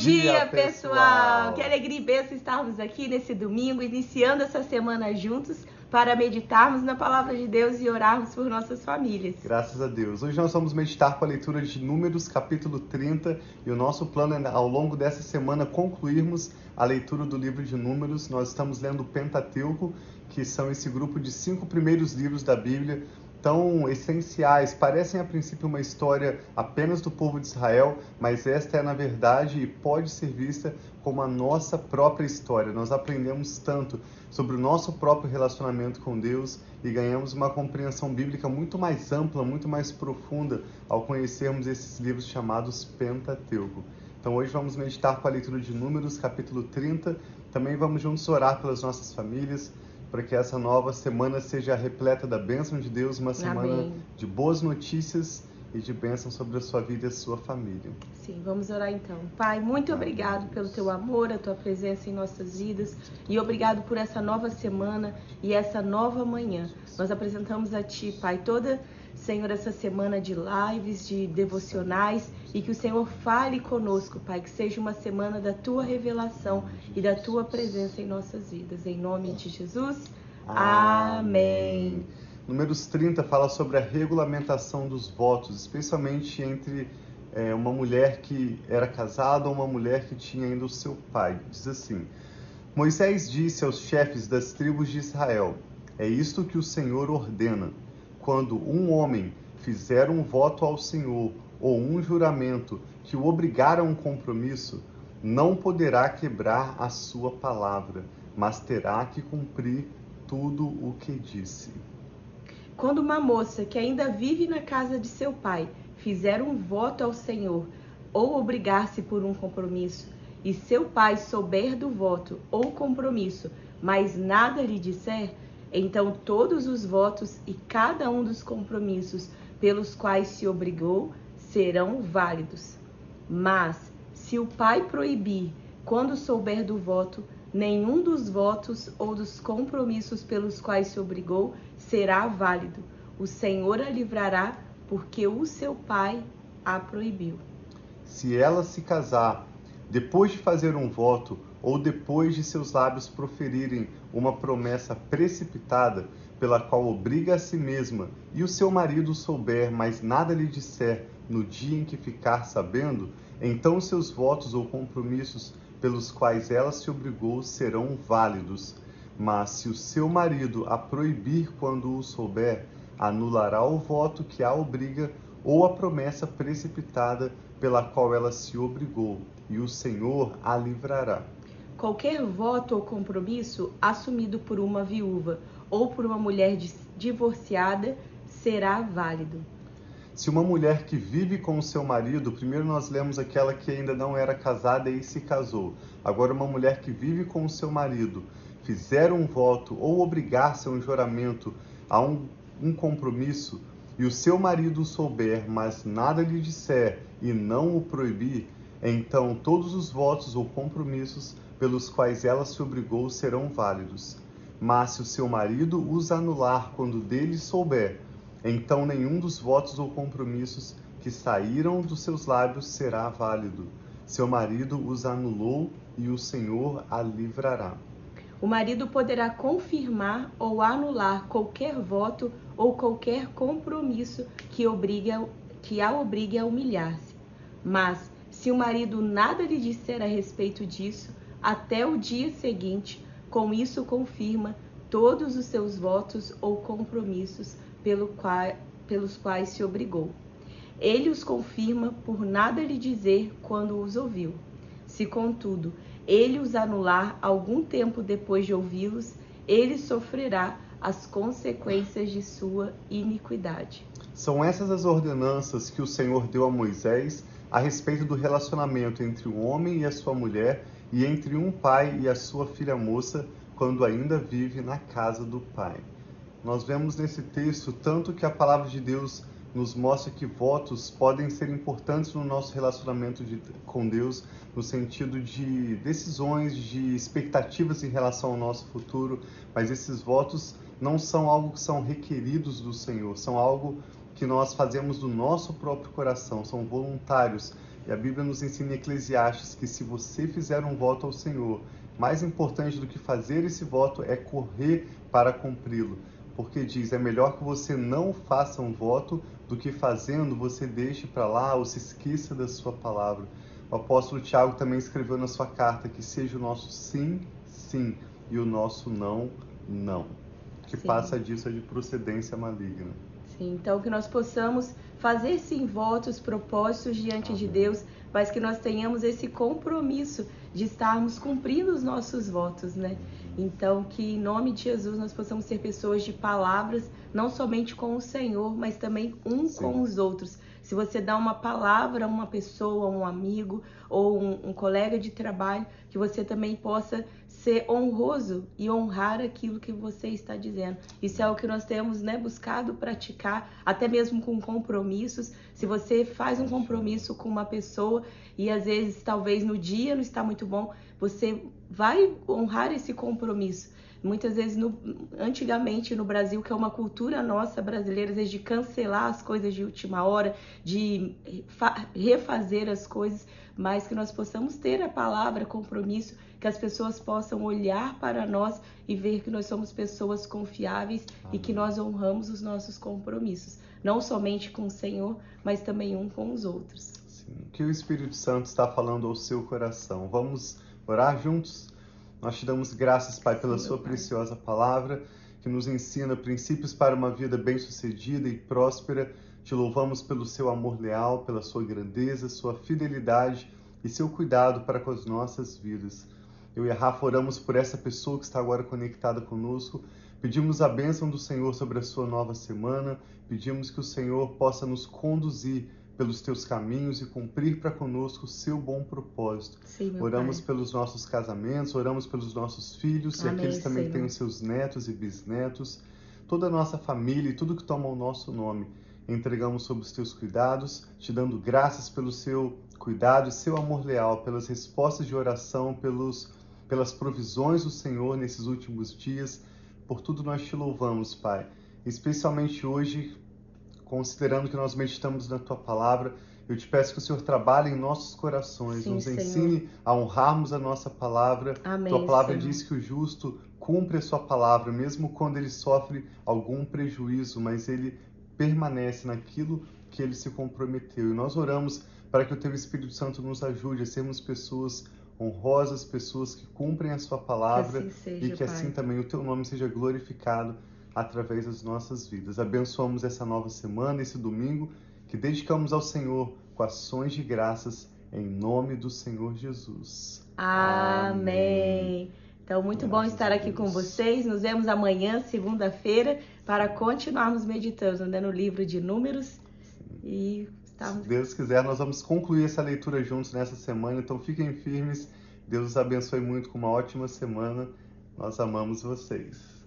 dia, dia pessoal. pessoal! Que alegria e bênção estarmos aqui nesse domingo, iniciando essa semana juntos para meditarmos na palavra de Deus e orarmos por nossas famílias. Graças a Deus. Hoje nós vamos meditar com a leitura de Números, capítulo 30, e o nosso plano é, ao longo dessa semana, concluirmos a leitura do livro de Números. Nós estamos lendo o Pentateuco, que são esse grupo de cinco primeiros livros da Bíblia, tão essenciais. Parecem a princípio uma história apenas do povo de Israel, mas esta é na verdade e pode ser vista como a nossa própria história. Nós aprendemos tanto sobre o nosso próprio relacionamento com Deus e ganhamos uma compreensão bíblica muito mais ampla, muito mais profunda ao conhecermos esses livros chamados Pentateuco. Então hoje vamos meditar com a leitura de Números, capítulo 30. Também vamos juntos orar pelas nossas famílias, para que essa nova semana seja repleta da bênção de Deus, uma semana Amém. de boas notícias e de bênção sobre a sua vida e a sua família. Sim, vamos orar então. Pai, muito obrigado pelo teu amor, a tua presença em nossas vidas e obrigado por essa nova semana e essa nova manhã. Nós apresentamos a ti, Pai, toda Senhor, essa semana de lives, de devocionais e que o Senhor fale conosco, Pai, que seja uma semana da tua revelação e da tua presença em nossas vidas. Em nome de Jesus. Amém. Números 30 fala sobre a regulamentação dos votos, especialmente entre é, uma mulher que era casada ou uma mulher que tinha ainda o seu pai. Diz assim: Moisés disse aos chefes das tribos de Israel: É isto que o Senhor ordena quando um homem fizer um voto ao Senhor ou um juramento que o obrigar a um compromisso, não poderá quebrar a sua palavra, mas terá que cumprir tudo o que disse. Quando uma moça que ainda vive na casa de seu pai fizer um voto ao Senhor ou obrigar-se por um compromisso, e seu pai souber do voto ou compromisso, mas nada lhe disser, então todos os votos e cada um dos compromissos pelos quais se obrigou serão válidos. Mas, se o pai proibir, quando souber do voto, nenhum dos votos ou dos compromissos pelos quais se obrigou será válido. O Senhor a livrará, porque o seu pai a proibiu. Se ela se casar depois de fazer um voto ou depois de seus lábios proferirem uma promessa precipitada pela qual obriga a si mesma e o seu marido souber, mas nada lhe disser no dia em que ficar sabendo, então seus votos ou compromissos pelos quais ela se obrigou serão válidos. Mas se o seu marido a proibir quando o souber, anulará o voto que a obriga ou a promessa precipitada pela qual ela se obrigou, e o Senhor a livrará. Qualquer voto ou compromisso assumido por uma viúva ou por uma mulher divorciada será válido. Se uma mulher que vive com o seu marido, primeiro nós lemos aquela que ainda não era casada e se casou. Agora, uma mulher que vive com o seu marido, fizer um voto ou obrigar-se a um juramento, a um, um compromisso, e o seu marido souber, mas nada lhe disser e não o proibir, então todos os votos ou compromissos pelos quais ela se obrigou serão válidos. Mas se o seu marido os anular quando dele souber, então nenhum dos votos ou compromissos que saíram dos seus lábios será válido. Seu marido os anulou e o Senhor a livrará. O marido poderá confirmar ou anular qualquer voto ou qualquer compromisso que, que a obrigue a humilhar-se. Mas, se o marido nada lhe disser a respeito disso, até o dia seguinte, com isso confirma todos os seus votos ou compromissos pelo qual, pelos quais se obrigou. Ele os confirma por nada lhe dizer quando os ouviu. Se, contudo, ele os anular algum tempo depois de ouvi-los, ele sofrerá as consequências de sua iniquidade. São essas as ordenanças que o Senhor deu a Moisés a respeito do relacionamento entre o homem e a sua mulher e entre um pai e a sua filha moça quando ainda vive na casa do pai. Nós vemos nesse texto tanto que a palavra de Deus nos mostra que votos podem ser importantes no nosso relacionamento de, com Deus, no sentido de decisões, de expectativas em relação ao nosso futuro, mas esses votos não são algo que são requeridos do Senhor, são algo que nós fazemos do nosso próprio coração, são voluntários. E a Bíblia nos ensina em Eclesiastes que se você fizer um voto ao Senhor, mais importante do que fazer esse voto é correr para cumpri-lo. Porque diz: é melhor que você não faça um voto do que fazendo você deixe para lá ou se esqueça da sua palavra. O apóstolo Tiago também escreveu na sua carta que seja o nosso sim, sim e o nosso não, não. Que sim. passa disso é de procedência maligna. Sim, então que nós possamos fazer sim votos, propósitos diante de Deus, mas que nós tenhamos esse compromisso de estarmos cumprindo os nossos votos, né? Então, que em nome de Jesus nós possamos ser pessoas de palavras, não somente com o Senhor, mas também um sim. com os outros. Se você dá uma palavra a uma pessoa, um amigo ou um, um colega de trabalho, que você também possa ser honroso e honrar aquilo que você está dizendo. Isso é o que nós temos né, buscado praticar, até mesmo com compromissos. Se você faz um compromisso com uma pessoa e às vezes talvez no dia não está muito bom, você vai honrar esse compromisso. Muitas vezes, no, antigamente no Brasil, que é uma cultura nossa brasileira, às vezes de cancelar as coisas de última hora, de refazer as coisas, mas que nós possamos ter a palavra compromisso, que as pessoas possam olhar para nós e ver que nós somos pessoas confiáveis Amém. e que nós honramos os nossos compromissos, não somente com o Senhor, mas também um com os outros. Sim, que o Espírito Santo está falando ao seu coração. Vamos orar juntos? Nós te damos graças, Pai, pela Sim, Sua pai. preciosa palavra que nos ensina princípios para uma vida bem-sucedida e próspera. Te louvamos pelo seu amor leal, pela sua grandeza, sua fidelidade e seu cuidado para com as nossas vidas. Eu e a Rafa oramos por essa pessoa que está agora conectada conosco. Pedimos a bênção do Senhor sobre a sua nova semana. Pedimos que o Senhor possa nos conduzir pelos teus caminhos e cumprir para conosco o seu bom propósito. Sim, oramos pai. pelos nossos casamentos, oramos pelos nossos filhos Amém, e aqueles também que têm os seus netos e bisnetos, toda a nossa família e tudo que toma o nosso nome. Entregamos sob os teus cuidados, te dando graças pelo seu cuidado e seu amor leal, pelas respostas de oração, pelos, pelas provisões do Senhor nesses últimos dias. Por tudo nós te louvamos, Pai. Especialmente hoje, considerando que nós meditamos na tua palavra, eu te peço que o Senhor trabalhe em nossos corações, Sim, nos Senhor. ensine a honrarmos a nossa palavra. Amém, tua palavra Senhor. diz que o justo cumpre a sua palavra, mesmo quando ele sofre algum prejuízo, mas ele permanece naquilo que ele se comprometeu. E nós oramos para que o teu Espírito Santo nos ajude a sermos pessoas honrosas, pessoas que cumprem a sua palavra que assim seja, e que Pai. assim também o teu nome seja glorificado através das nossas vidas. Abençoamos essa nova semana, esse domingo, que dedicamos ao Senhor com ações de graças em nome do Senhor Jesus. Amém. Então, muito Graças bom estar aqui com vocês. Nos vemos amanhã, segunda-feira, para continuarmos meditando né, no livro de Números. E estamos... Se Deus quiser, nós vamos concluir essa leitura juntos nessa semana. Então, fiquem firmes. Deus os abençoe muito com uma ótima semana. Nós amamos vocês.